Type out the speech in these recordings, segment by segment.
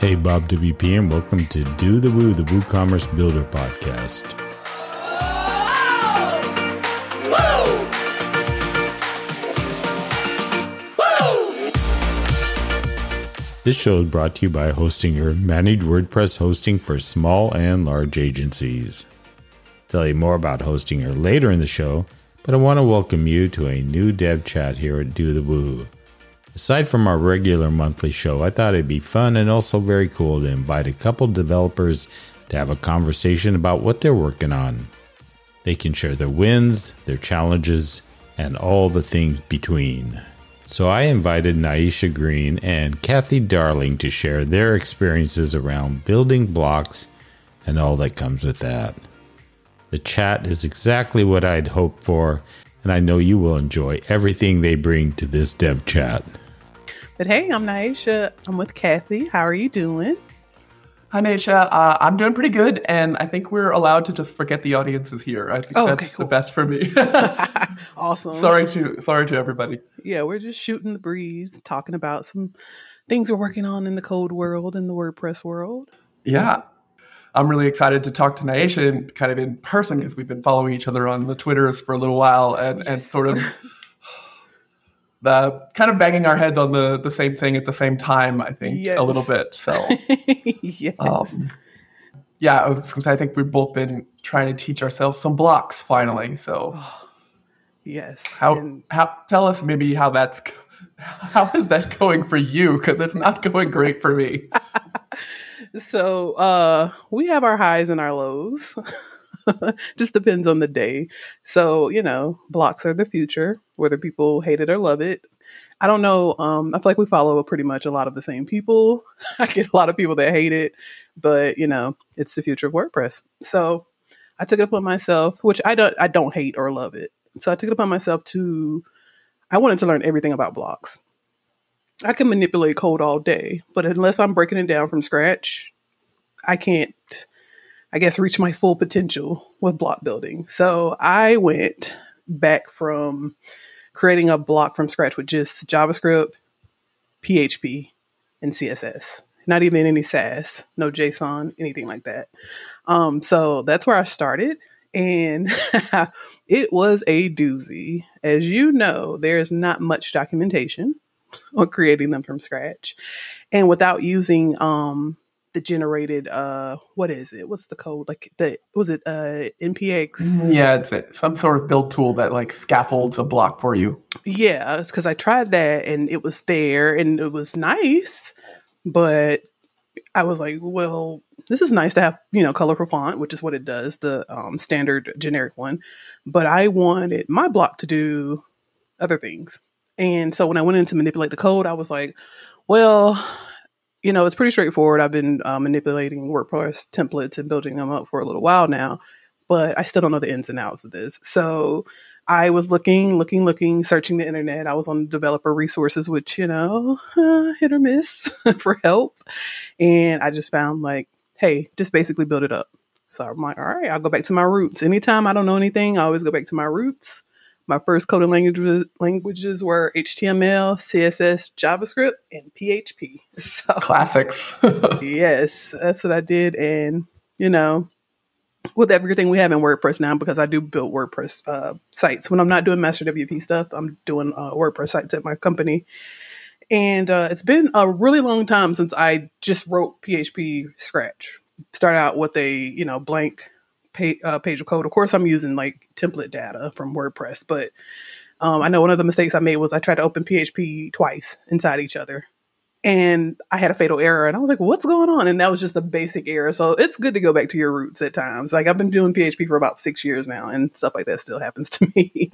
Hey, Bob WP, and welcome to Do the Woo, the WooCommerce Builder podcast. This show is brought to you by Hostinger, managed WordPress hosting for small and large agencies. Tell you more about Hosting Hostinger later in the show, but I want to welcome you to a new dev chat here at Do the Woo. Aside from our regular monthly show, I thought it'd be fun and also very cool to invite a couple developers to have a conversation about what they're working on. They can share their wins, their challenges, and all the things between. So I invited Nyasha Green and Kathy Darling to share their experiences around building blocks and all that comes with that. The chat is exactly what I'd hoped for, and I know you will enjoy everything they bring to this dev chat. But hey, I'm Nyasha. I'm with Kathy. How are you doing? Hi, Nyasha. Uh, I'm doing pretty good, and I think we're allowed to just forget the audience is here. I think Oh, that's okay, cool. the best for me. Awesome. sorry to sorry to everybody. Yeah, we're just shooting the breeze, talking about some things we're working on in the code world and the WordPress world. Yeah, I'm really excited to talk to Nyasha kind of in person because we've been following each other on the Twitters for a little while, and and sort of. Uh, kind of banging our heads on the, the same thing at the same time, I think, a little bit. So, yes. um, yeah, I, was, I think we've both been trying to teach ourselves some blocks finally. So, yes. How And how tell us maybe how that's how is that going for you? Because it's not going great for me. so uh we have our highs and our lows. just depends on the day. So, you know, blocks are the future, whether people hate it or love it. I don't know. Um, I feel like we follow pretty much a lot of the same people. I get a lot of people that hate it, but you know, it's the future of WordPress. So I took it upon myself, which I don't I don't hate or love it. So I took it upon myself to I wanted to learn everything about blocks. I can manipulate code all day, but unless I'm breaking it down from scratch, I can't I guess reach my full potential with block building. So I went back from creating a block from scratch with just JavaScript, PHP, and CSS. Not even any Sass, no JSON, anything like that. Um, so that's where I started. And it was a doozy. As you know, there's not much documentation on creating them from scratch. And without using um, the generated, uh, what is it? What's the code? Like the, was it uh, NPX? Yeah, it's some sort of build tool that like scaffolds a block for you. Yeah, because I tried that and it was there and it was nice, but I was like, well, this is nice to have, you know, colorful font, which is what it does, the um, standard generic one. But I wanted my block to do other things. And so when I went in to manipulate the code, I was like, well, you know, it's pretty straightforward. I've been uh, manipulating WordPress templates and building them up for a little while now, but I still don't know the ins and outs of this. So I was looking, looking, looking, searching the internet. I was on developer resources, which, you know, uh, hit or miss for help. And I just found like, hey, just basically build it up. So I'm like, all right, I'll go back to my roots. Anytime I don't know anything, I always go back to my roots. My first coding languages languages were HTML, CSS, JavaScript, and PHP. So Classics. yes, that's what I did. And, you know, with everything we have in WordPress now, because I do build WordPress uh, sites. When I'm not doing Master WP stuff, I'm doing uh, WordPress sites at my company. And uh, it's been a really long time since I just wrote PHP scratch. Start out with a, you know, blank page, uh, page of code. Of course, I'm using like template data from WordPress, but um, I know one of the mistakes I made was I tried to open PHP twice inside each other and I had a fatal error, and I was like, "What's going on?" And that was just a basic error. So it's good to go back to your roots at times. Like I've been doing PHP for about six years now, and stuff like that still happens to me.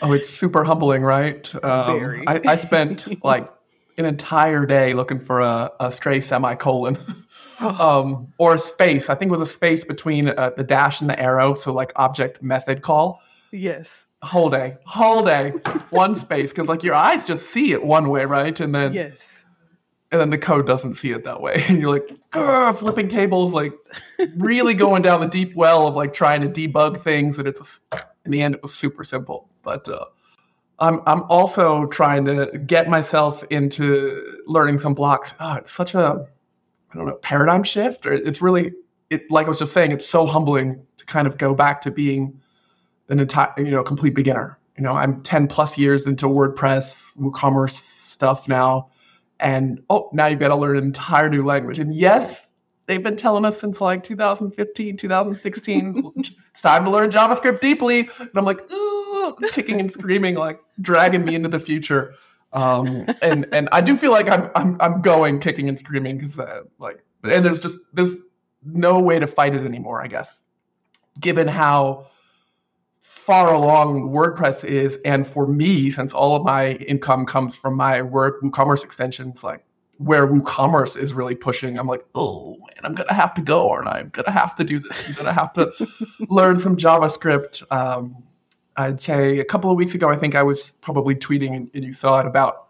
oh, it's super humbling, right? Um, Very. I, I spent like an entire day looking for a, a stray semicolon. Um, or a space. I think it was a space between uh, the dash and the arrow. So, like object method call. yes, whole day, whole day, one space, because like your eyes just see it one way, right? And then yes, and then the code doesn't see it that way, and you're like flipping tables, like really going down the deep well of like trying to debug things. And it's in the end, it was super simple, but. Uh, I'm I'm also trying to get myself into learning some blocks. Oh, it's such a I don't know paradigm shift. Or it's really it like I was just saying. It's so humbling to kind of go back to being an entire you know complete beginner. You know, I'm 10 plus years into WordPress, WooCommerce stuff now, and oh, now you've got to learn an entire new language. And yes, they've been telling us since like 2015, 2016, it's time to learn JavaScript deeply. And I'm like, kicking and screaming, like dragging me into the future. Um, and and I do feel like I'm I'm I'm going kicking and screaming because uh, like and there's just there's no way to fight it anymore. I guess, given how far along WordPress is, and for me, since all of my income comes from my work WooCommerce extensions, like where WooCommerce is really pushing, I'm like, oh man, I'm gonna have to go, aren't I? I'm gonna have to do this. I'm gonna have to learn some JavaScript. Um, I'd say a couple of weeks ago, I think I was probably tweeting and, and you saw it about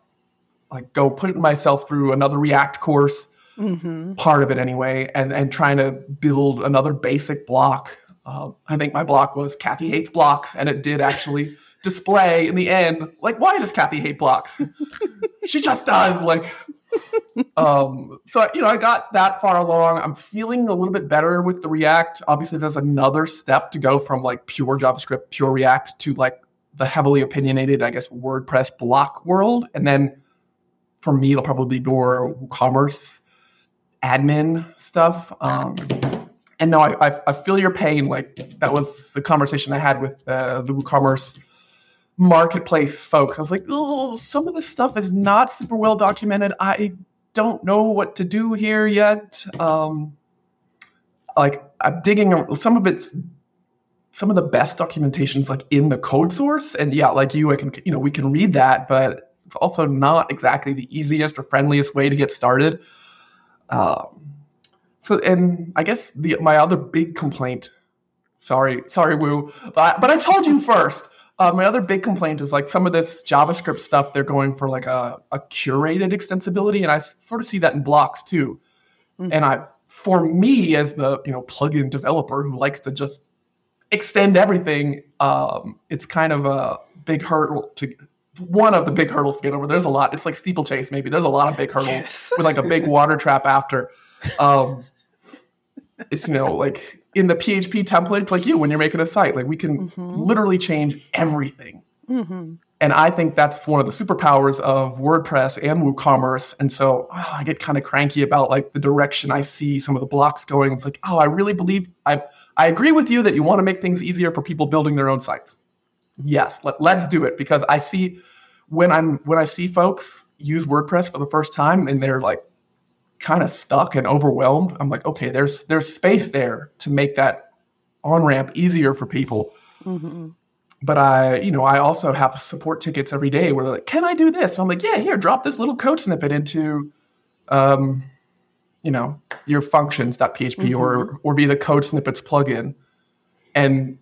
like go putting myself through another React course, mm-hmm. part of it anyway, and and trying to build another basic block. Um, I think my block was Kathy hates blocks, and it did actually display in the end like why does Kathy hate blocks? she just does. Like um, so you know, I got that far along. I'm feeling a little bit better with the React. Obviously, there's another step to go from like pure JavaScript, pure React to like the heavily opinionated, I guess, WordPress block world. And then for me, it'll probably be more commerce admin stuff. Um, and no, I, I, I, feel your pain. Like that was the conversation I had with uh, the WooCommerce marketplace folks. I was like, oh, some of this stuff is not super well documented. I don't know what to do here yet. Um, like I'm digging some of it's some of the best documentations like in the code source. And yeah, like you, I can you know we can read that, but it's also not exactly the easiest or friendliest way to get started. Um, so and I guess the my other big complaint. Sorry, sorry, Woo, but but I told you first. Uh, my other big complaint is like some of this JavaScript stuff, they're going for like a, a curated extensibility. And I sort of see that in blocks too. Mm-hmm. And I, for me as the, you know, plugin developer who likes to just extend everything, um, it's kind of a big hurdle to, one of the big hurdles to get over. There's a lot. It's like steeplechase, maybe. There's a lot of big hurdles yes. with like a big water trap after. Um, it's you know like in the PHP template, like you when you're making a site, like we can mm-hmm. literally change everything. Mm-hmm. And I think that's one of the superpowers of WordPress and WooCommerce. And so oh, I get kind of cranky about like the direction I see some of the blocks going. It's like, oh, I really believe I I agree with you that you want to make things easier for people building their own sites. Yes, let, let's do it because I see when I'm when I see folks use WordPress for the first time and they're like kind of stuck and overwhelmed, I'm like, okay, there's there's space there to make that on ramp easier for people. Mm-hmm. But I, you know, I also have support tickets every day where they're like, "Can I do this?" So I'm like, "Yeah, here, drop this little code snippet into, um, you know, your functions.php mm-hmm. or or be the code snippets plugin," and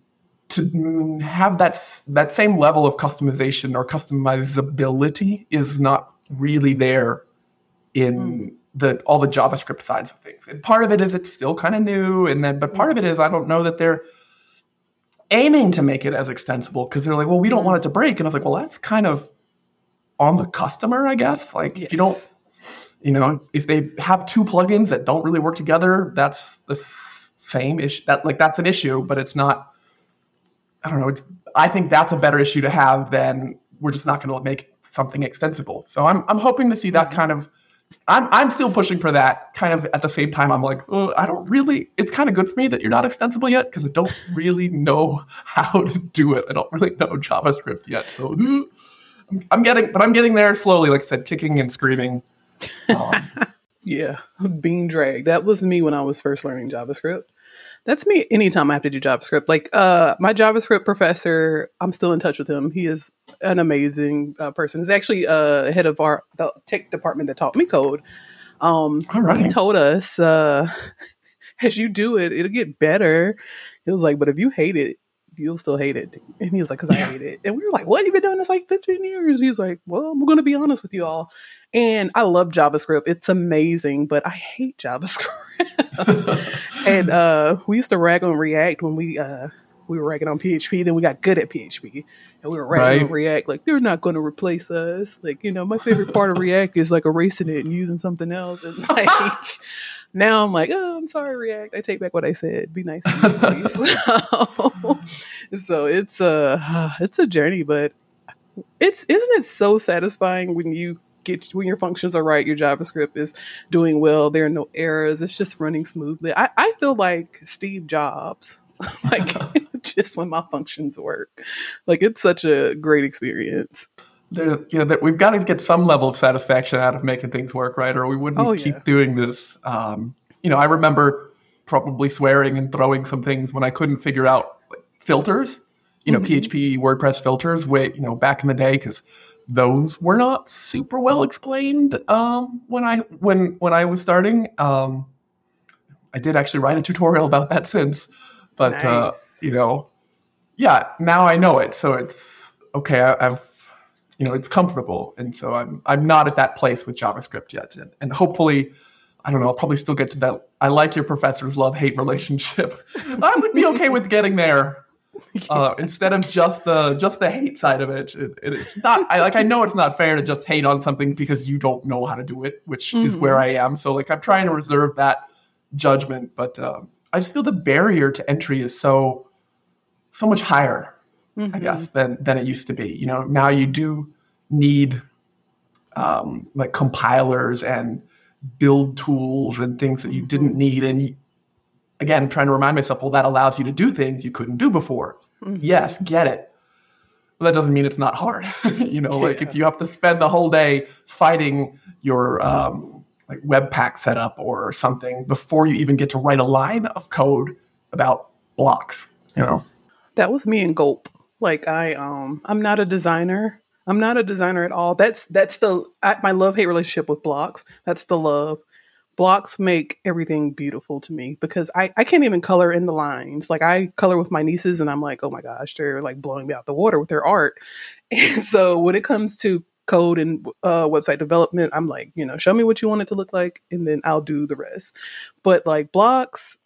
to have that that same level of customization or customizability is not really there in mm the all the JavaScript sides of things. And part of it is it's still kind of new, and then but part of it is I don't know that they're aiming to make it as extensible because they're like, well, we don't want it to break, and I was like, well, that's kind of on the customer, I guess. Like yes. if you don't, you know, if they have two plugins that don't really work together, that's the same issue. That like that's an issue, but it's not. I don't know. I think that's a better issue to have than we're just not going to make something extensible. So I'm I'm hoping to see that mm-hmm. kind of I'm I'm still pushing for that. Kind of at the same time, I'm like, oh, I don't really. It's kind of good for me that you're not extensible yet because I don't really know how to do it. I don't really know JavaScript yet. So I'm getting, but I'm getting there slowly. Like I said, kicking and screaming. Um, yeah, being dragged. That was me when I was first learning JavaScript. That's me anytime I have to do JavaScript. Like uh, my JavaScript professor, I'm still in touch with him. He is an amazing uh, person. He's actually uh, head of our the tech department that taught me code. Um, All right. He told us uh, as you do it, it'll get better. He was like, but if you hate it, you'll still hate it. And he was like, because I hate it. And we were like, what? You've been doing this like 15 years. He was like, well, I'm going to be honest with you all. And I love JavaScript. It's amazing, but I hate JavaScript. And uh, we used to rag on React when we uh, we were ragging on PHP, then we got good at PHP, and we were ragging on React. Like they're not going to replace us. Like you know, my favorite part of React is like erasing it and using something else. And like now, I'm like, oh, I'm sorry, React. I take back what I said. Be nice to me, please. so, so it's a it's a journey, but it's isn't it so satisfying when you get when your functions are right, your JavaScript is doing well, there are no errors, it's just running smoothly. I, I feel like Steve Jobs, like just when my functions work. Like it's such a great experience. there, you know, that we've got to get some level of satisfaction out of making things work, right? Or we wouldn't Oh, keep doing this. Um, you know, I remember probably swearing and throwing some things when I couldn't figure out like, filters. You know, Mhm. PHP WordPress filters. Way you know back in the day because those were not super well explained um, when I when when I was starting. Um, I did actually write a tutorial about that since, but uh, you know, yeah, now I know it, so it's okay. I, I've you know it's comfortable, and so I'm I'm not at that place with JavaScript yet, and, and hopefully. I don't know. I'll probably still get to that. I like your professor's love hate relationship. I would be okay with getting there uh, instead of just the just the hate side of it. It- it- It's not. I like. I know it's not fair to just hate on something because you don't know how to do it, which is Mhm. where I am. So like, I'm trying to reserve that judgment, but um, I just feel the barrier to entry is so so much higher. I Mhm. guess than than it used to be. You know, now you do need um, like compilers and build tools and things that you didn't need. And you, again, trying to remind myself, well, that allows you to do things you couldn't do before. Mhm. Yes, get it. But that doesn't mean it's not hard. you know, like if you have to spend the whole day fighting your um, like Webpack setup or something before you even get to write a line of code about blocks. You know. That was me and Gulp. Like I um I'm not a designer. I'm not a designer at all. That's that's the I, my love hate relationship with blocks. That's the love. Blocks make everything beautiful to me because I I can't even color in the lines. Like I color with my nieces and I'm like, "Oh my gosh, they're like blowing me out the water with their art." And so when it comes to code and uh, website development, I'm like, you know, show me what you want it to look like and then I'll do the rest. But like blocks,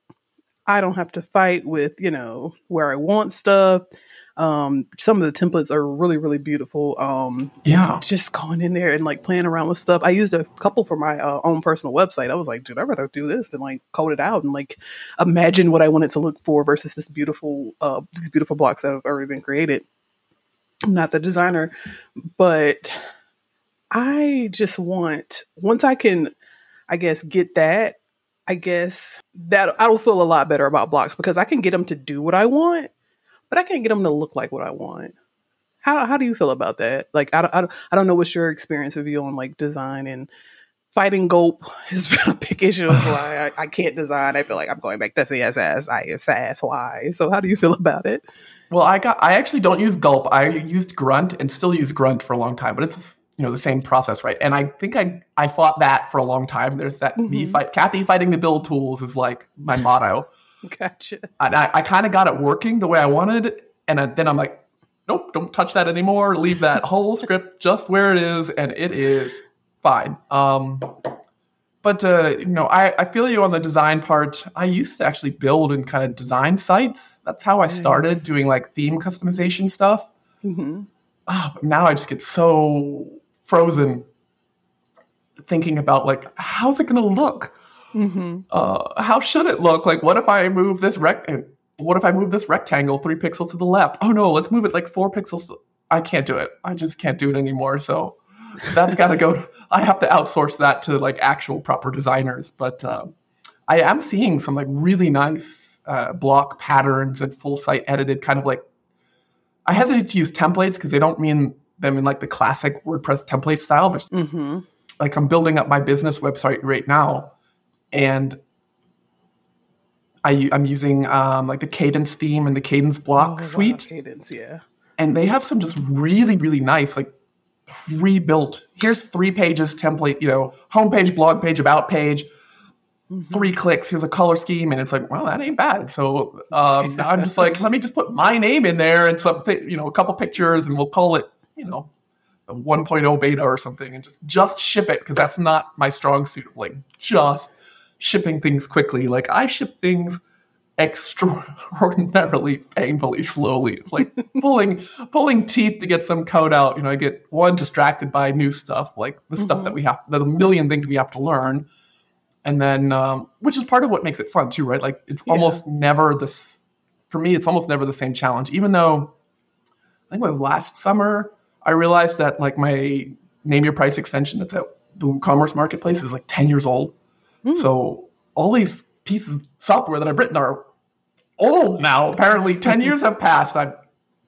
I don't have to fight with, you know, where I want stuff. Um, some of the templates are really, really beautiful. Um, Yeah. just going in there and like playing around with stuff. I used a couple for my uh, own personal website. I was like, dude, I'd rather do this than like code it out and like imagine what I wanted to look for versus this beautiful, uh, these beautiful blocks that have already been created. I'm not the designer, but I just want once I can, I guess, get that. I guess that I will feel a lot better about blocks because I can get them to do what I want, but I can't get them to look like what I want. How how do you feel about that? Like I don't, I don't, I don't know what's your experience of you on like design and fighting gulp has been a big issue of why I, I can't design. I feel like I'm going back to CSS, ISS, Y. So how do you feel about it? Well, I got. I actually don't use Gulp. I used Grunt and still use Grunt for a long time, but it's you know the same process, right? And I think I I fought that for a long time. There's that me Mhm. fight Kathy fighting the build tools is like my motto, Gotcha. and I, I kind of got it working the way I wanted, and I, then I'm like, nope, don't touch that anymore. Leave that whole script just where it is, and it is fine. Um, but uh, you know, I, I feel you on the design part. I used to actually build and kind of design sites. That's how I started doing like theme customization stuff. hmm Ah, but now I just get so frozen thinking about like how's it going to look? Hmm Uh, how should it look? Like, what if I move this rec? What if I move this rectangle three pixels to the left? Oh no, let's move it like four pixels. I can't do it. I just can't do it anymore. So that's got to go. I have to outsource that to like actual proper designers. But uh, I am seeing some like really nice uh, block patterns and full site edited kind of like. I hesitate to use templates because they don't mean them in like the classic WordPress template style, but mm-hmm. like I'm building up my business website right now, and I I'm using um, like the Kadence theme and the Kadence block Oh, wow, suite, Kadence, yeah. and they have some just really really nice like rebuilt. Here's three pages template, you know, homepage, blog page, about page. Mhm. Three clicks. Here's a color scheme, and it's like, well, that ain't bad. So um, I'm just like, let me just put my name in there and something, you know, a couple pictures, and we'll call it, you know, a 1.0 beta or something, and just just ship it because that's not my strong suit of like just shipping things quickly. Like I ship things extraordinarily painfully slowly, like pulling pulling teeth to get some code out. You know, I get one distracted by new stuff, like the mm-hmm. stuff that we have, the million things we have to learn, and then um, which is part of what makes it fun too, right? Like it's yeah. almost never this. For me, it's almost never the same challenge. Even though I think it was last summer, I realized that like my name your price extension at the, the commerce marketplace is like ten years old. Mm. So all these pieces of software that I've written are old now. Apparently, ten years have passed. I'm,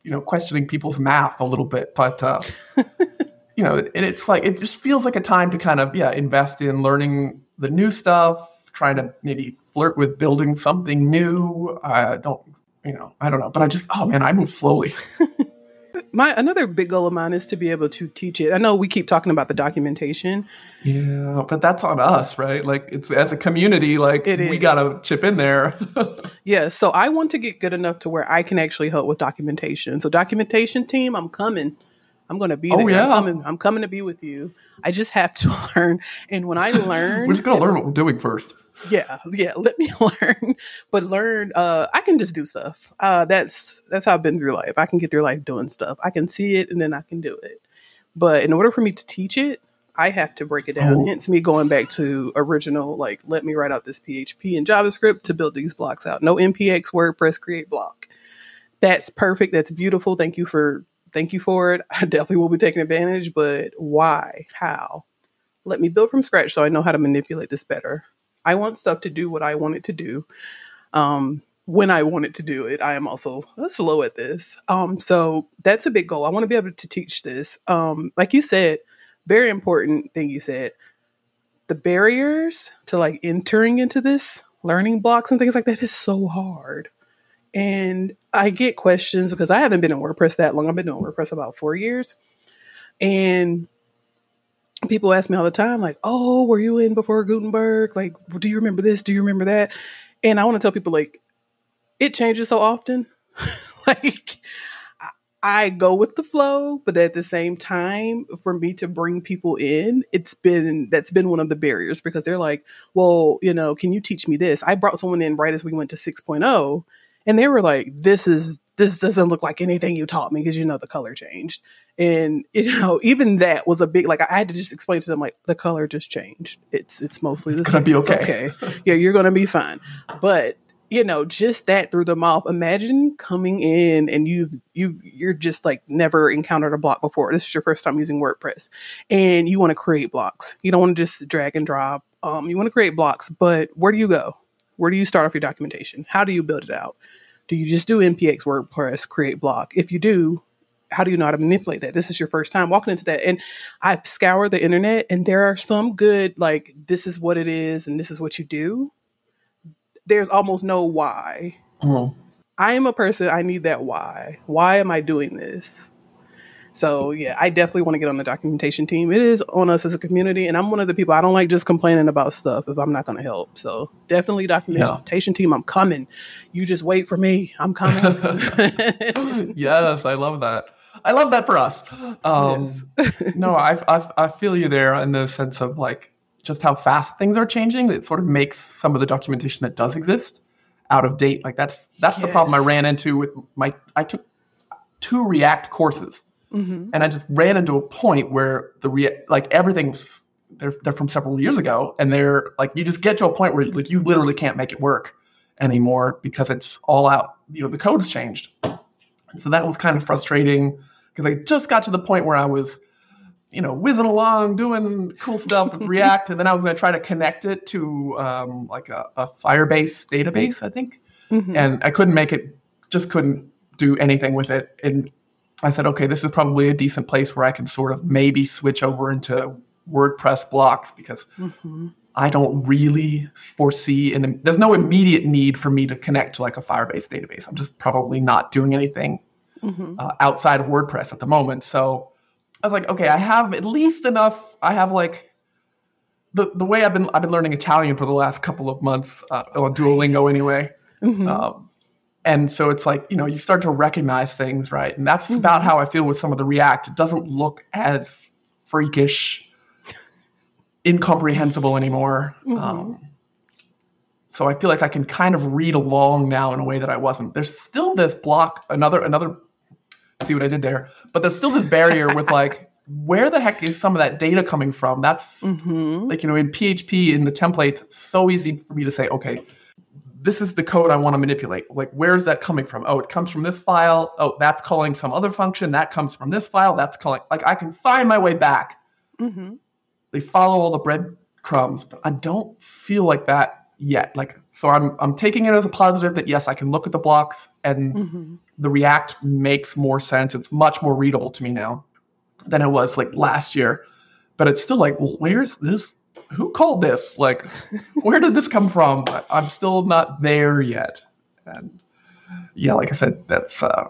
you know, questioning people's math a little bit, but uh, you know, and it's like it just feels like a time to kind of yeah invest in learning the new stuff, trying to maybe flirt with building something new. I don't, you know, I don't know, but I just oh man, I move slowly. my another big goal of mine is to be able to teach it. I know we keep talking about the documentation. Yeah, but that's on us, right? Like it's as a community, like we got to chip in there. yeah, so I want to get good enough to where I can actually help with documentation. So documentation team, I'm coming. I'm going to be oh, there. Yeah. I'm coming. I'm coming to be with you. I just have to learn, and when I learn, we're just going to learn what we're doing first yeah yeah let me learn but learn uh i can just do stuff. Uh that's that's how i've been through life. I can get through life doing stuff. I can see it and then i can do it. But in order for me to teach it i have to break it down. Oh. hence me going back to original like let me write out this php and javascript to build these blocks out. No npx wordpress create block. That's perfect. That's beautiful. Thank you for thank you for it. I definitely will be taking advantage but why? How? Let me build from scratch so i know how to manipulate this better I want stuff to do what I want it to do. Um, when I want it to do it, I am also slow at this. Um, so that's a big goal. I want to be able to teach this. Um, like you said, very important thing you said. The barriers to like entering into this learning blocks and things like that is so hard. And I get questions because I haven't been in WordPress that long. I've been doing WordPress about four years. And people ask me all the time, like, oh, were you in before Gutenberg? Like, do you remember this? Do you remember that? And I want to tell people, like, it changes so often. like, I go with the flow, but at the same time, for me to bring people in, it's been that's been one of the barriers because they're like, well, you know, can you teach me this? I brought someone in right as we went to 6.0 and they were like this is this doesn't look like anything you taught me because you know the color changed. And you know even that was a big like i had to just explain to them like the color just changed. It's it's mostly the same be okay. It's okay. yeah you're gonna be fine. But you know just that through the mouth imagine coming in and you you you're just like never encountered a block before. This is your first time using wordpress. And you want to create blocks. You don't want to just drag and drop. Um you want to create blocks but where do you go where do you start off your documentation? How do you build it out? Do you just do NPX WordPress create block? If you do, how do you know how to manipulate that? This is your first time walking into that. And I've scoured the internet and there are some good, like, this is what it is and this is what you do. There's almost no why. Mm-hmm. I am a person, I need that why. Why am I doing this? So yeah, I definitely want to get on the documentation team. It is on us as a community, and I'm one of the people I don't like just complaining about stuff if I'm not going to help. So definitely documentation yeah. team. I'm coming. You just wait for me. I'm coming. yes, I love that. I love that for us. Um, yes. no, I, I I feel you there in the sense of like just how fast things are changing. It sort of makes some of the documentation that does exist out of date. Like that's that's yes. the problem I ran into with my. I took two React courses Mm-hmm. And I just ran into a point where the rea- like everything's they're they're from several years ago, and they're like you just get to a point where like you literally can't make it work anymore because it's all out. You know, the code's changed. And so that was kind of frustrating because I just got to the point where I was, you know, whizzing along doing cool stuff with React, and then I was going to try to connect it to um, like a, a, Firebase database, I think, mm-hmm. and I couldn't make it. Just couldn't do anything with it, and I said, okay, this is probably a decent place where I can sort of maybe switch over into WordPress blocks because mm-hmm. I don't really foresee and there's no immediate need for me to connect to like a Firebase database. I'm just probably not doing anything mm-hmm. uh, outside of WordPress at the moment. So I was like, okay, I have at least enough. I have like the the way I've been I've been learning Italian for the last couple of months uh, on Duolingo anyway. Mm-hmm. Um, and so it's like, you know, you start to recognize things, right? And that's mm-hmm. about how I feel with some of the React. It doesn't look as freakish, incomprehensible anymore. Mm-hmm. Um, So I feel like I can kind of read along now in a way that I wasn't. There's still this block, another another see what I did there, but there's still this barrier with like where the heck is some of that data coming from? That's Mm-hmm. like you know in PHP in the template, so easy for me to say, okay, this is the code I want to manipulate. Like where's that coming from? Oh, it comes from this file. Oh, that's calling some other function. That comes from this file. That's calling like I can find my way back Mm-hmm. they follow all the breadcrumbs, but I don't feel like that yet. Like, so I'm I'm taking it as a positive that yes, I can look at the blocks and Mm-hmm. the React makes more sense. It's much more readable to me now than it was like last year. But it's still like, well, where's this? Who called this? Like, where did this come from? I'm still not there yet. And yeah, like I said, that's uh,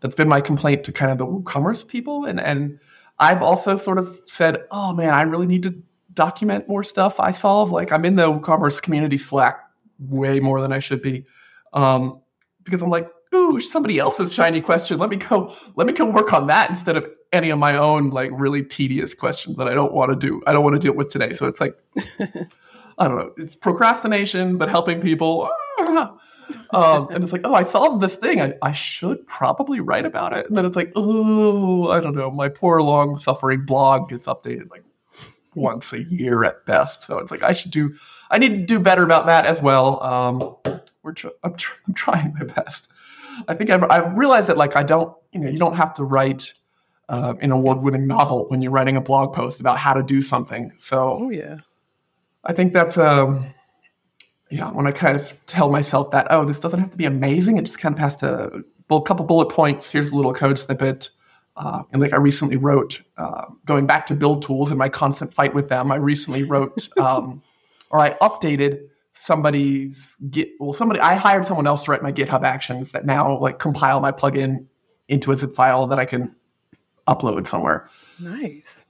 that's been my complaint to kind of the WooCommerce people, and and I've also sort of said, oh man, I really need to document more stuff I solve. Like I'm in the WooCommerce community Slack way more than I should be, um, because I'm like, ooh, somebody else's shiny question. Let me go. Let me go work on that instead of any of my own like really tedious questions that I don't want to do. I don't want to deal with today. So it's like, I don't know. It's procrastination, but helping people. um, and it's like, oh, I solved this thing. I, I should probably write about it. And then it's like, oh, I don't know. My poor long suffering blog gets updated like once a year at best. So it's like I should do. I need to do better about that as well. Um, we're tr- I'm, tr- I'm trying my best. I think I've, I've realized that like I don't, you know, you don't have to write uh, an award-winning novel when you're writing a blog post about how to do something. So Oh yeah. I think that's um yeah, when I kind of tell myself that, oh, this doesn't have to be amazing, it just kind of has to well, a couple bullet points, here's a little code snippet. Uh, and like I recently wrote, uh, going back to build tools and my constant fight with them, I recently wrote um, or I updated somebody's git well somebody I hired someone else to write my GitHub actions that now like compile my plugin into a zip file that I can upload somewhere Nice.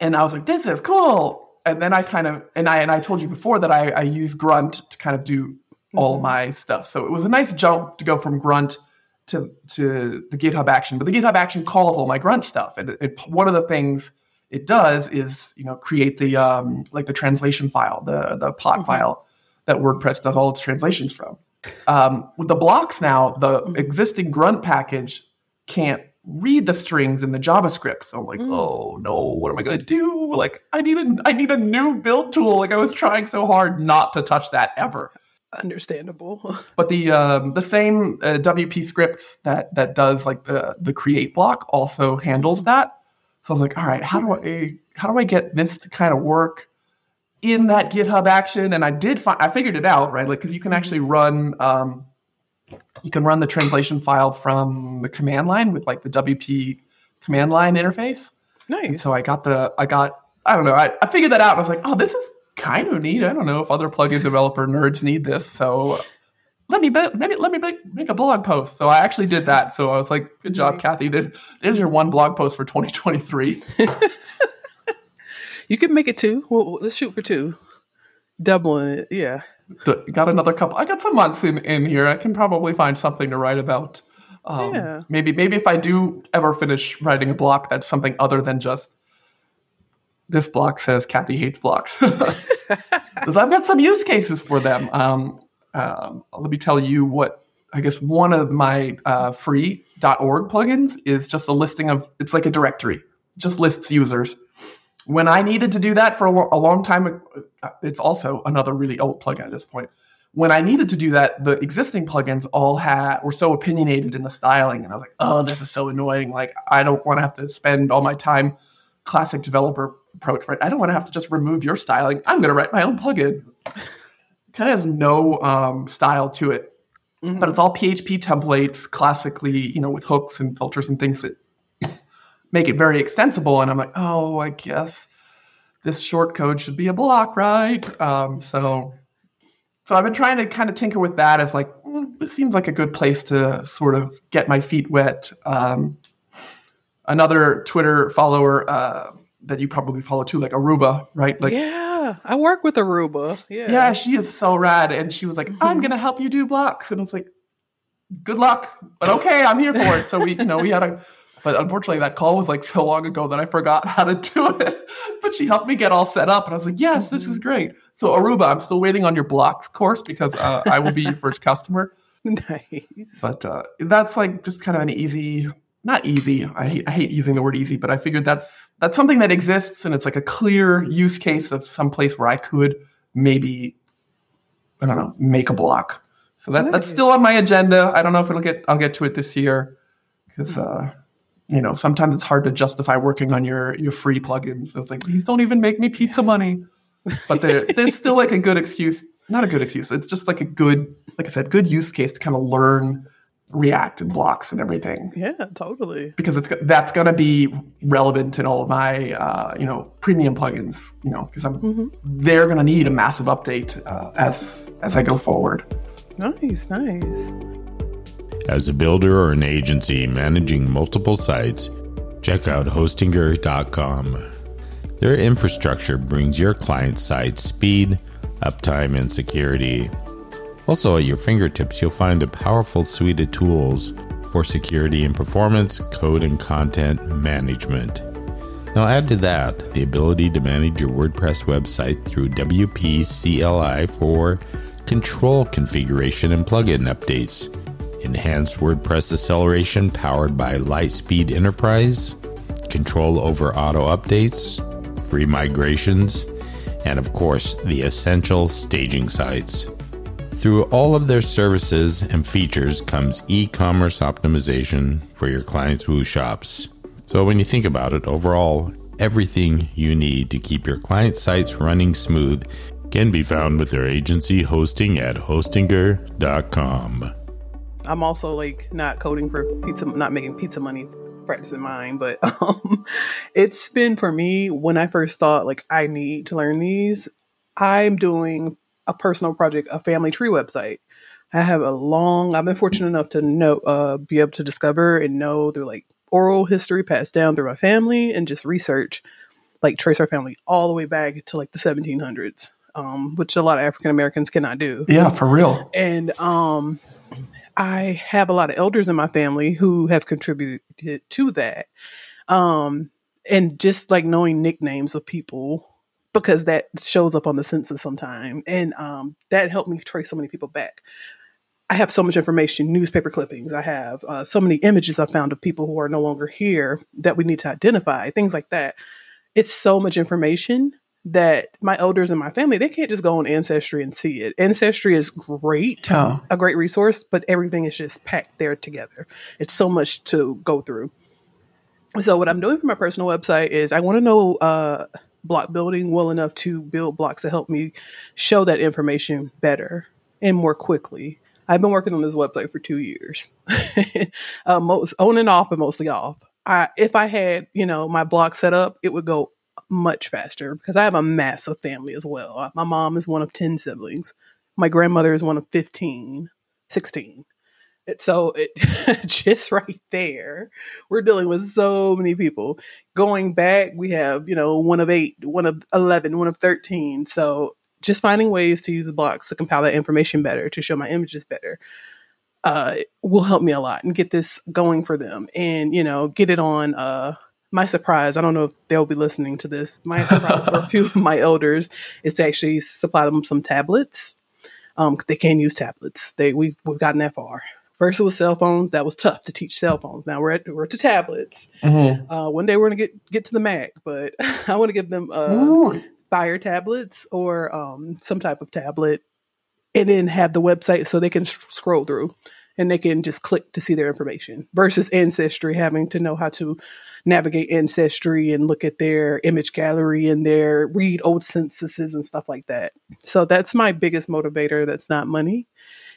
and I was like, "This is cool." And then I kind of and I and I told you before that I, I use Grunt to kind of do all my stuff. So it was a nice jump to go from Grunt to to the GitHub action. But the GitHub action calls all my Grunt stuff, and it, it, one of the things it does is you know create the um, like the translation file, the the POT Mhm. file that WordPress does all its translations from. Um, with the blocks now, the Mhm. existing Grunt package can't read the strings in the JavaScript. So I'm like, Mm. oh no, what am I gonna do? Like, I need a I need a new build tool. Like I was trying so hard not to touch that ever. Understandable. But the um, the same uh, WP scripts that that does like the the create block also handles that. So I was like, all right, how do I how do I get this to kind of work in that GitHub action? And I did find I figured it out right, like because you can actually run um, you can run the translation file from the command line with like the WP command line interface. And nice. so I got the I got I don't know I, I figured that out. I was like, oh, this is kind of neat. I don't know if other plugin developer nerds need this. So let me be- maybe let me make, make a blog post. So I actually did that. So I was like, good job, Nice. Kathy. There's, there's your one blog post for 2023. You can make it two. Well, let's shoot for two. Doubling it. Yeah. Got another couple. I got some months in, in here. I can probably find something to write about. Um, Yeah. Maybe maybe if I do ever finish writing a block, that's something other than just this block says Kathy hates blocks. I've got some use cases for them. Um, um, let me tell you what I guess one of my uh, free .org plugins is just a listing of it's like a directory, just lists users. When I needed to do that for a, lo- a long time, uh, it's also another really old plugin at this point. When I needed to do that, the existing plugins all had were so opinionated in the styling, and I was like, "Oh, this is so annoying! Like, I don't want to have to spend all my time classic developer approach, right? I don't want to have to just remove your styling. I'm going to write my own plugin. kind of has no um, style to it, Mhm. but it's all PHP templates, classically, you know, with hooks and filters and things that make it very extensible. And I'm like, oh, I guess this short code should be a block, right? Um, so, so I've been trying to kind of tinker with that as like, mm, this seems like a good place to sort of get my feet wet. Um, another Twitter follower uh, that you probably follow too, like Aurooba, right? Like, yeah. I work with Aurooba. Yeah. yeah, she is so rad. And she was like, I'm Mhm. gonna help you do blocks. And I was like, good luck. But okay, I'm here for it. So we, you know, we had a But unfortunately, that call was like so long ago that I forgot how to do it. but she helped me get all set up, and I was like, "Yes, this is great." So Aurooba, I'm still waiting on your blocks course because uh, I will be your first customer. Nice. But uh, that's like just kind of an easy, not easy. I hate, I hate using the word easy, but I figured that's that's something that exists, and it's like a clear use case of some place where I could maybe, I don't know, make a block. So that, that's still on my agenda. I don't know if it'll get. I'll get to it this year because. Uh, you know, sometimes it's hard to justify working on your your free plugins. So it's like these don't even make me pizza money, but they're they're still like a good excuse. Not a good excuse. It's just like a good, like I said, good use case to kind of learn React and blocks and everything Yeah, totally. because it's that's going to be relevant in all of my uh, you know premium plugins. You know, because I'm Mhm. they're going to need a massive update uh, as as I go forward. Nice, nice. As a builder or an agency managing multiple sites, check out Hostinger.com. Their infrastructure brings your client's site speed, uptime, and security. Also, at your fingertips, you'll find a powerful suite of tools for security and performance, code and content management. Now, add to that the ability to manage your WordPress website through WP CLI for control configuration and plugin updates, enhanced WordPress acceleration powered by LiteSpeed Enterprise, control over auto updates, free migrations, and of course, the essential staging sites. Through all of their services and features comes e commerce optimization for your clients' Woo shops. So, when you think about it, overall, everything you need to keep your client sites running smooth can be found with their agency hosting at hostinger.com. I'm also like not coding for pizza, not making pizza money, practicing mine, but um, it's been for me when I first thought like I need to learn these. I'm doing a personal project, a family tree website. I have a long. I've been fortunate enough to know, uh, be able to discover and know through like oral history passed down through my family and just research, like trace our family all the way back to like the 1700s, um, which a lot of African Americans cannot do Yeah, for real. and um i have a lot of elders in my family who have contributed to that um and just like knowing nicknames of people because that shows up on the census sometime and um that helped me trace so many people back. I have so much information newspaper clippings i have uh, so many images i found of people who are no longer here that we need to identify things like that. It's so much information that my elders in my family they can't just go on ancestry and see it. Ancestry is great Yeah. a great resource but everything is just packed there together. It's so much to go through. So what i'm doing for my personal website is i want to know uh, block building well enough to build blocks to help me show that information better and more quickly. I've been working on this website for two years. Uh, most on and off but mostly off. I, if i had you know my block set up it would go much faster because I have a massive family as well. My mom is one of 10 siblings. My grandmother is one of 15, 16. It- So it just right there, we're dealing with so many people. Going back, we have, you know, one of eight, one of 11, one of 13. So just finding ways to use blocks to compile that information better, to show my images better, uh, will help me a lot and get this going for them and, you know, get it on, uh, my surprise, I don't know if they'll be listening to this. My surprise for a few of my elders is to actually supply them some tablets. Um, they can't use tablets. They we we've gotten that far. First it was cell phones. That was tough to teach cell phones. Now we're at we're to tablets. Mhm. Uh, one day we're gonna get get to the Mac, but I want to give them uh. Fire tablets or um, some type of tablet, and then have the website so they can s- scroll through and they can just click to see their information versus Ancestry having to know how to navigate Ancestry and look at their image gallery and their read old censuses and stuff like that. So that's my biggest motivator. That's not money.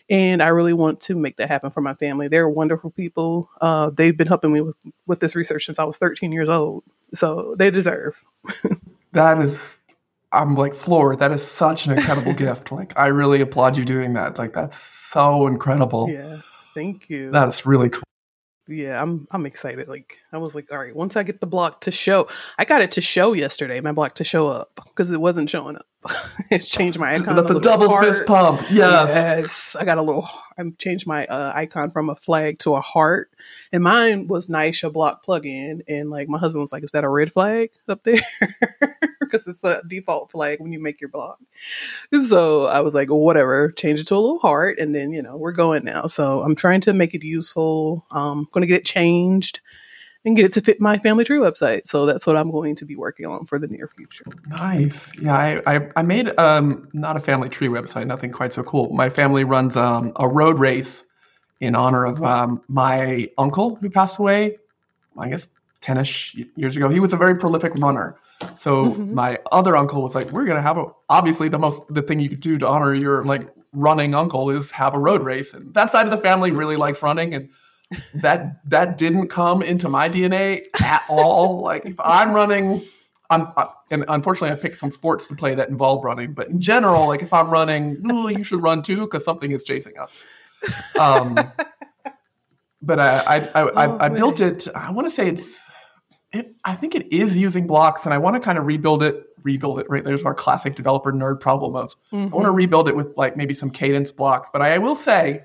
And I really want to make that happen for my family. They're wonderful people. Uh, they've been helping me with, with this research since I was 13 years old. So they deserve. That is, I'm like floored. That is such an incredible gift. Like, I really applaud you doing that. Like, that's so incredible. Yeah. Thank you. That is really cool. yeah, I'm I'm excited. Like I was like, all right, once I get the block to show, I got it to show yesterday. My block to show up because it wasn't showing up. it's changed my icon. the double heart. fist pump. Yeah. Yes, I got a little. I changed my uh, icon from a flag to a heart, and mine was Nyasha block plugin. And like my husband was like, "Is that a red flag up there?" Because it's a default flag when you make your block. So I was like, whatever, change it to a little heart, and then you know we're going now. So I'm trying to make it useful. Um, going to get it changed and get it to fit my family tree website. So that's what I'm going to be working on for the near future. Nice. Yeah, I, I, I made um, not a family tree website, nothing quite so cool. My family runs um, a road race in honor of um, my uncle who passed away, I guess 10 ish years ago. He was a very prolific runner. So mm-hmm. my other uncle was like, we're going to have a, obviously the most, the thing you could do to honor your like running uncle is have a road race. And that side of the family really likes running. And that that didn't come into my DNA at all. like if I'm running, I'm I, and unfortunately I picked some sports to play that involve running. But in general, like if I'm running, oh, you should run too because something is chasing us. Um, but I I I, oh, I, I built it. I want to say it's. It, I think it is using blocks, and I want to kind of rebuild it. Rebuild it. Right there's our classic developer nerd problem of mm-hmm. I want to rebuild it with like maybe some Kadence blocks. But I will say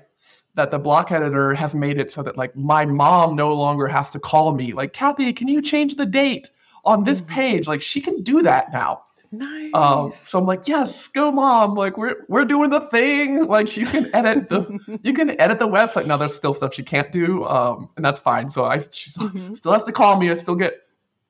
that the block editor has made it so that like my mom no longer has to call me like Kathy, can you change the date on this mm-hmm. page? Like she can do that now. Nice. Um, so I'm like, yes, go mom. Like we're we're doing the thing. Like she can edit the you can edit the website. Now there's still stuff she can't do, um, and that's fine. So I she mm-hmm. still has to call me. I still get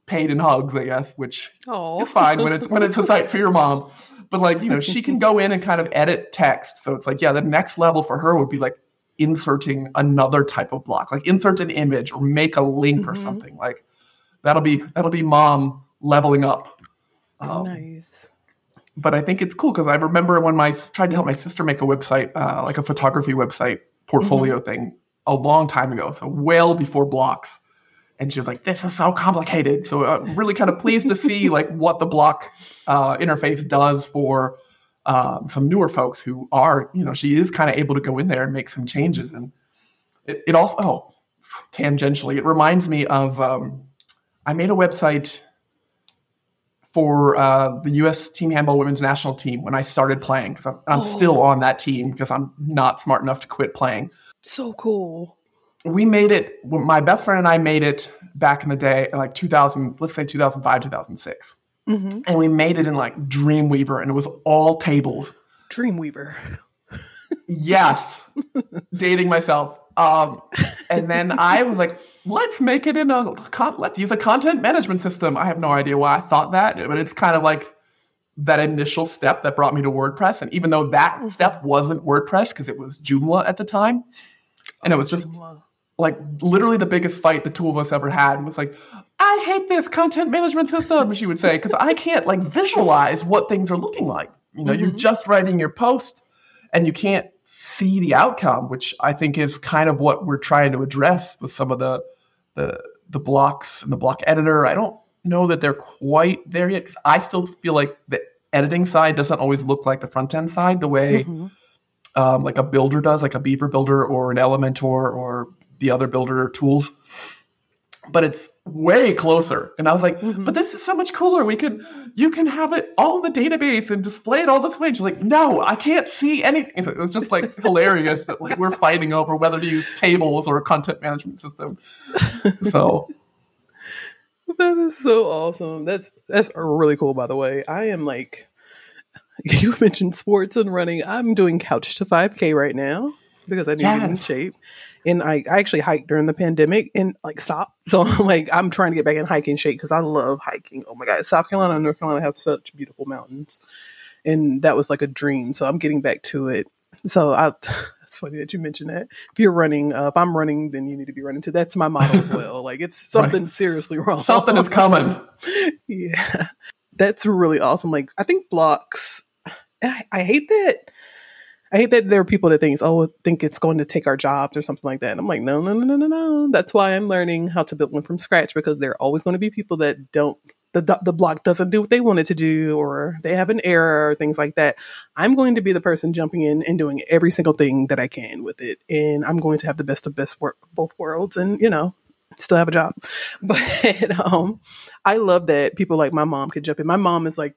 paid in hugs, I guess, which Aww. is fine when it's when it's a site for your mom. But like you know, she can go in and kind of edit text. So it's like, yeah, the next level for her would be like inserting another type of block, like insert an image or make a link mm-hmm. or something. Like that'll be that'll be mom leveling up. Um, nice. But I think it's cool because I remember when I tried to help my sister make a website, uh, like a photography website portfolio mm-hmm. thing, a long time ago, so well before blocks. And she was like, "This is so complicated." So I'm really kind of pleased to see like what the block uh, interface does for um, some newer folks who are, you know, she is kind of able to go in there and make some changes. And it, it also, oh, tangentially, it reminds me of um, I made a website for uh, the U.S. Team Handball Women's National Team when I started playing I'm, I'm oh. still on that team because I'm not smart enough to quit playing. So cool. We made it. My best friend and I made it back in the day, like 2000, let's say 2005, 2006. Mm-hmm. And we made it in like Dreamweaver, and it was all tables. Dreamweaver. yes, dating myself. Um, and then I was like, let's make it in a con- let's use a content management system. I have no idea why I thought that, but it's kind of like that initial step that brought me to WordPress. And even though that mm-hmm. step wasn't WordPress because it was Joomla at the time, and it was just like literally the biggest fight the two of us ever had was like, I hate this content management system, she would say, because I can't like visualize what things are looking like. You know, mm-hmm. you're just writing your post and you can't see the outcome, which I think is kind of what we're trying to address with some of the the the blocks and the block editor. I don't know that they're quite there yet. I still feel like the editing side doesn't always look like the front end side the way mm-hmm. um, like a builder does, like a Beaver builder or an Elementor or the other builder tools. But it's way closer. And I was like, mm-hmm. but this is so much cooler. We can, you can have it all in the database and display it all this way. And she's like, no, I can't see anything. It was just like hilarious that like we're fighting over whether to use tables or a content management system. So that is so awesome. That's that's really cool. By the way, I am like, you mentioned sports and running. I'm doing couch to 5K right now because I need yes. to get in shape and I, I actually hiked during the pandemic and like stop. So I'm like I'm trying to get back in hiking shape because I love hiking. Oh my god, South Carolina and North Carolina have such beautiful mountains, and that was like a dream. So I'm getting back to it. So I, it's funny that you mentioned that. If you're running, uh, if I'm running, then you need to be running too. That's my motto as well. Like it's something right. seriously wrong. Something is coming. yeah, that's really awesome. Like I think blocks. I, I hate that I hate that there are people that think, oh, think it's going to take our jobs or something like that. And I'm like, no, no, no, no, no, no. That's why I'm learning how to build one from scratch because there are always going to be people that don't the the block doesn't do what they want it to do, or they have an error, or things like that. I'm going to be the person jumping in and doing every single thing that I can with it, and I'm going to have the best of best work both worlds, and you know, still have a job. But um, I love that people like my mom could jump in. My mom is like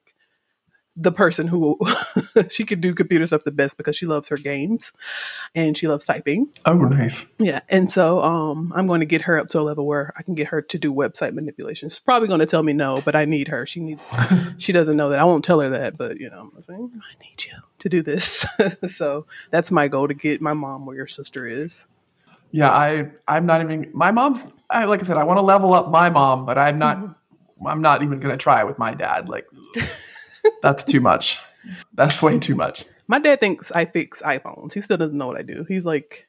the person who she could do computer stuff the best because she loves her games and she loves typing. Oh, nice. Yeah. And so um, I'm going to get her up to a level where I can get her to do website manipulation. She's probably going to tell me no, but I need her. She needs, she doesn't know that. I won't tell her that, but you know, I'm saying, I need you to do this. so that's my goal to get my mom where your sister is. Yeah, I I'm not even my mom's I like I said, I want to level up my mom, but I'm not mm-hmm. I'm not even gonna try with my dad. Like that's too much. That's way too much. My dad thinks I fix iPhones. He still doesn't know what I do. He's like,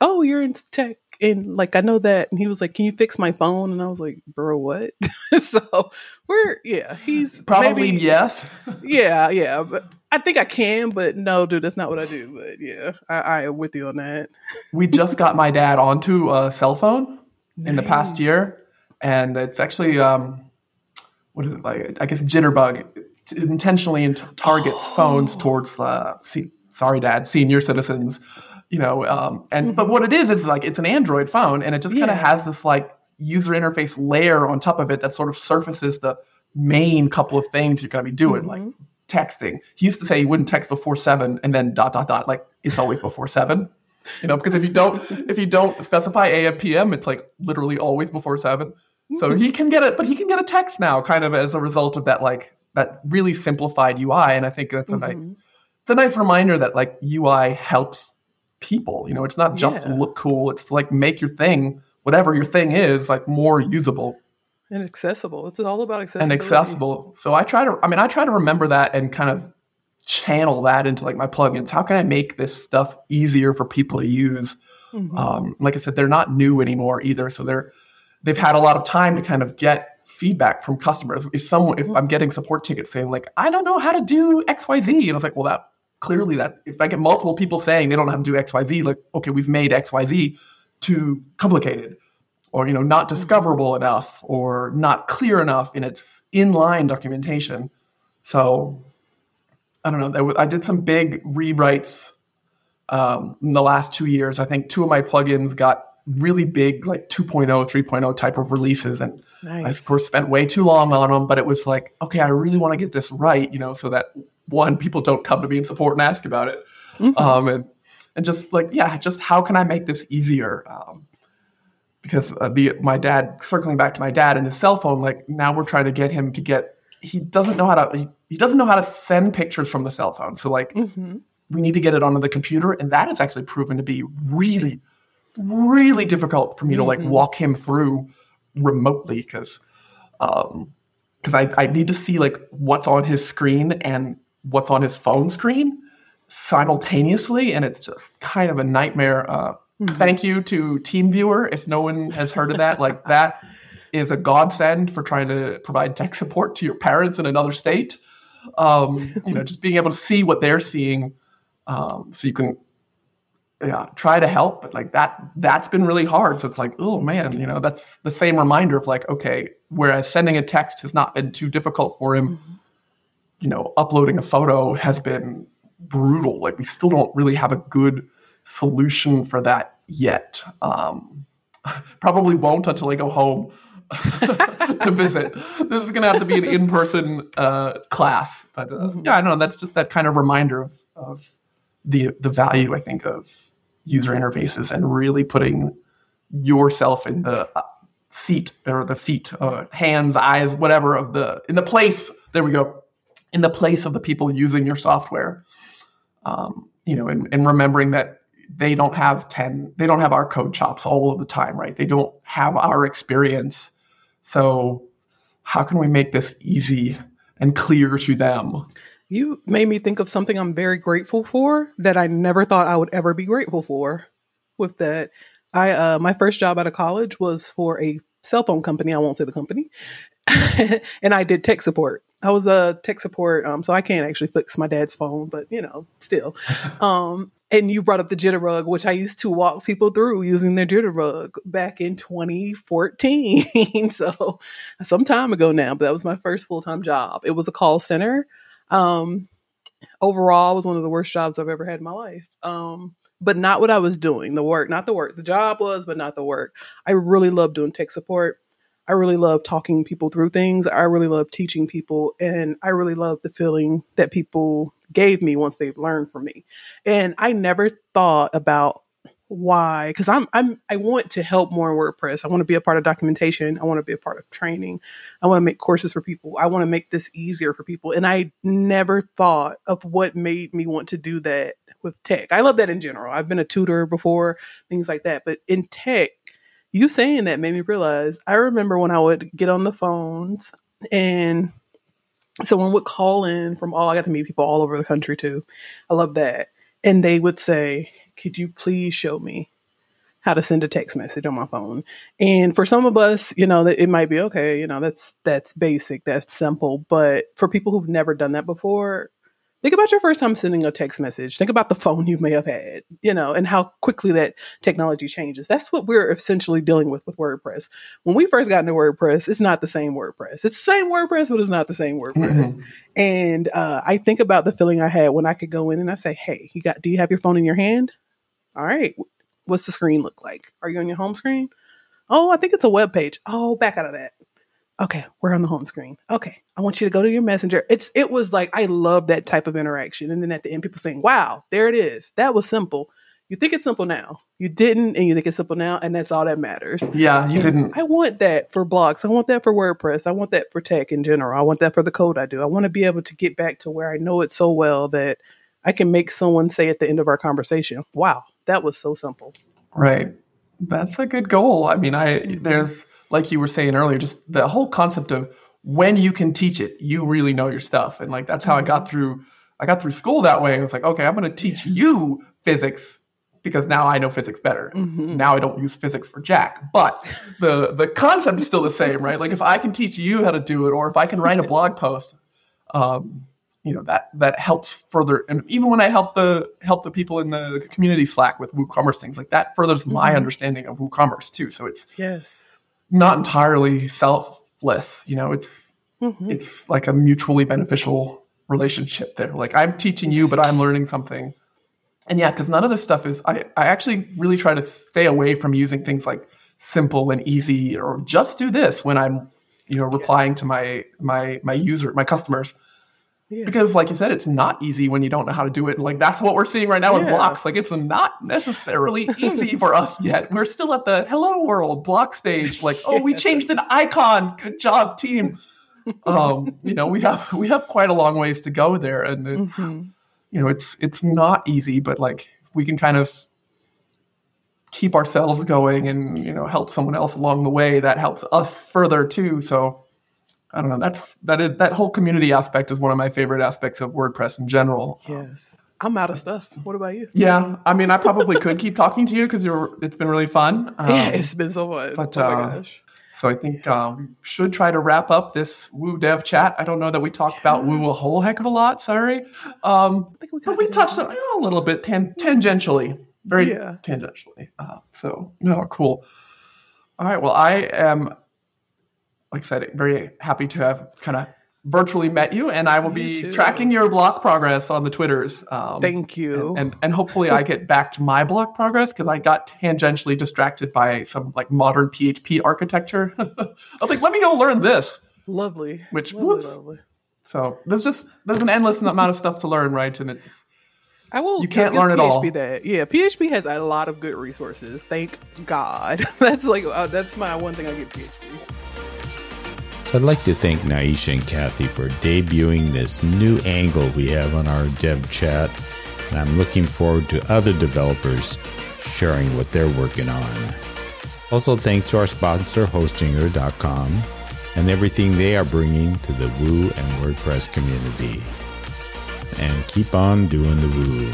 "Oh, you're in tech, and like I know that." And he was like, "Can you fix my phone?" And I was like, "Bro, what?" so we're yeah. He's probably maybe, yes. yeah, yeah, but I think I can, but no, dude, that's not what I do. But yeah, I, I am with you on that. we just got my dad onto a cell phone nice. in the past year, and it's actually um, what is it like? I guess Jitterbug intentionally targets phones towards uh, see, sorry, Dad, senior citizens. You know, um, and mm-hmm. but what it is, it's like it's an Android phone, and it just kind of has this like user interface layer on top of it that sort of surfaces the main couple of things you're going to be doing, mm-hmm. like texting. He used to say he wouldn't text before seven, and then dot dot dot, like it's always before seven. You know, because if you don't if you don't specify AM PM, it's like literally always before seven. So he can get it, but he can get a text now, kind of as a result of that, like that really simplified UI. And I think that's a mm-hmm. nice, it's a nice reminder that like UI helps people. You know, it's not just yeah. look cool. It's like make your thing, whatever your thing is, like more usable and accessible. It's all about accessibility and accessible. So I try to, I mean, I try to remember that and kind of channel that into like my plugins. How can I make this stuff easier for people to use? Mm-hmm. Um, like I said, they're not new anymore either, so they're they've had a lot of time to kind of get feedback from customers. If someone, if I'm getting support tickets saying like, I don't know how to do X, Y, Z, and I was like, well, that clearly that if I get multiple people saying they don't know how to do X, Y, Z, like, okay, we've made X, Y, Z too complicated, or you know, not discoverable enough, or not clear enough in its inline documentation. So I don't know. I did some big rewrites um, in the last two years. I think two of my plugins got really big, like 2.0, 3.0 type of releases, and Nice. I, of course, spent way too long on them, but it was like, okay, I really want to get this right, you know, so that one, people don't come to me in support and ask about it. Mm-hmm. Um, and, and just like, yeah, just how can I make this easier? Um, because uh, the, my dad, circling back to my dad and his cell phone, like now we're trying to get him to get, he doesn't know how to, he, he doesn't know how to send pictures from the cell phone. So like, mm-hmm. we need to get it onto the computer. And that has actually proven to be really, really difficult for me mm-hmm. to like mm-hmm. walk him through remotely because um because I, I need to see like what's on his screen and what's on his phone screen simultaneously and it's just kind of a nightmare uh, mm-hmm. thank you to TeamViewer if no one has heard of that like that is a godsend for trying to provide tech support to your parents in another state um, you know just being able to see what they're seeing um, so you can yeah, try to help, but like that that's been really hard. So it's like, oh man, you know, that's the same reminder of like, okay, whereas sending a text has not been too difficult for him, mm-hmm. you know, uploading a photo has been brutal. Like we still don't really have a good solution for that yet. Um, probably won't until I go home to visit. This is going to have to be an in-person uh, class, but uh, mm-hmm. yeah, I don't know. That's just that kind of reminder of, of the the value I think of user interfaces and really putting yourself in the uh, seat or the feet, uh, hands, eyes, whatever of the in the place. There we go, in the place of the people using your software. Um, you know, and, and remembering that they don't have 10 they don't have our code chops all of the time right they don't have our experience so how can we make this easy and clear to them you made me think of something I'm very grateful for that I never thought I would ever be grateful for. With that, I uh, my first job out of college was for a cell phone company. I won't say the company, and I did tech support. I was a tech support, um, so I can't actually fix my dad's phone, but you know, still. Um, and you brought up the Jitterbug, which I used to walk people through using their Jitterbug back in 2014. so some time ago now, but that was my first full time job. It was a call center. Um, overall, was one of the worst jobs I've ever had in my life. Um, but not what I was doing, the work, not the work. The job was, but not the work. I really love doing tech support. I really love talking people through things. I really love teaching people. And I really love the feeling that people gave me once they've learned from me. And I never thought about why because I'm I'm I want to help more WordPress. I want to be a part of documentation. I want to be a part of training. I want to make courses for people. I want to make this easier for people. And I never thought of what made me want to do that with tech. I love that in general. I've been a tutor before, things like that. But in tech, you saying that made me realize I remember when I would get on the phones and someone would call in from all I got to meet people all over the country too. I love that. And they would say, Could you please show me how to send a text message on my phone? And for some of us, you know, it might be okay, you know, that's that's basic, that's simple. But for people who've never done that before, Think about your first time sending a text message. Think about the phone you may have had, you know, and how quickly that technology changes. That's what we're essentially dealing with with WordPress. When we first got into WordPress, it's not the same WordPress. It's the same WordPress, but it's not the same WordPress. Mm-hmm. And uh, I think about the feeling I had when I could go in and I say, "Hey, you got? Do you have your phone in your hand? All right. What's the screen look like? Are you on your home screen? Oh, I think it's a web page. Oh, back out of that. Okay, we're on the home screen. Okay, I want you to go to your messenger. It's it was like I love that type of interaction. And then at the end, people saying, Wow, there it is. That was simple. You think it's simple now. You didn't, and you think it's simple now, and that's all that matters. Yeah, you and didn't. I want that for blogs. I want that for WordPress. I want that for tech in general. I want that for the code I do. I want to be able to get back to where I know it so well that I can make someone say at the end of our conversation, Wow, that was so simple. Right. That's a good goal. I mean, I there's like you were saying earlier, just the whole concept of when you can teach it, you really know your stuff. And like that's how I got through I got through school that way. It was like, okay, I'm gonna teach you physics because now I know physics better. Mm-hmm. Now I don't use physics for jack. But the the concept is still the same, right? Like if I can teach you how to do it, or if I can write a blog post, um, you know that that helps further. And even when I help the help the people in the community Slack with WooCommerce things, like that furthers mm-hmm. my understanding of WooCommerce too. So it's yes not entirely selfless. You know, it's mm-hmm. it's like a mutually beneficial relationship there. Like I'm teaching you, but I'm learning something. And yeah, because none of this stuff is. I I actually really try to stay away from using things like simple and easy or just do this when I'm you know replying to my my my user my customers yeah. Because, like you said, it's not easy when you don't know how to do it. Like that's what we're seeing right now with blocks. Like it's not necessarily easy for us yet. We're still at the hello world block stage. Like, oh, we changed an icon. Good job, team. um, you know, we have we have quite a long ways to go there, and mm-hmm. you know, it's it's not easy. But like, we can kind of keep ourselves going and you know help someone else along the way. That helps us further too. So I don't know. That's that is that whole community aspect is one of my favorite aspects of WordPress in general. Yes. I'm out of stuff. What about you? Yeah, I mean, I probably could keep talking to you because you're. It's been really fun. Um, yeah, it's been so fun. But, oh my uh, gosh. So I think um, we should try to wrap up this Woo Dev chat. I don't know that we talked yeah. about Woo a whole heck of a lot. Sorry, um, I think we, but we touched on, a little bit tan- tangentially, very yeah. tangentially. Uh, so no, cool. All right. Well, I am like I said, very happy to have kind of virtually met you, and I will be tracking your block progress on the Twitters. Um, Thank you, and and, and hopefully I get back to my block progress because I got tangentially distracted by some like modern PHP architecture. I was like, let me go learn this. Lovely, which lovely, lovely. So there's just there's an endless amount of stuff to learn, right? And it's I will. You can't learn PHP it all. That yeah, PHP has a lot of good resources. Thank God. that's like uh, that's my one thing I get PHP. I'd like to thank Nyasha and Kathy for debuting this new angle we have on our dev chat, and I'm looking forward to other developers sharing what they're working on. Also, thanks to our sponsor, Hostinger.com, and everything they are bringing to the Woo and WordPress community. And keep on doing the Woo.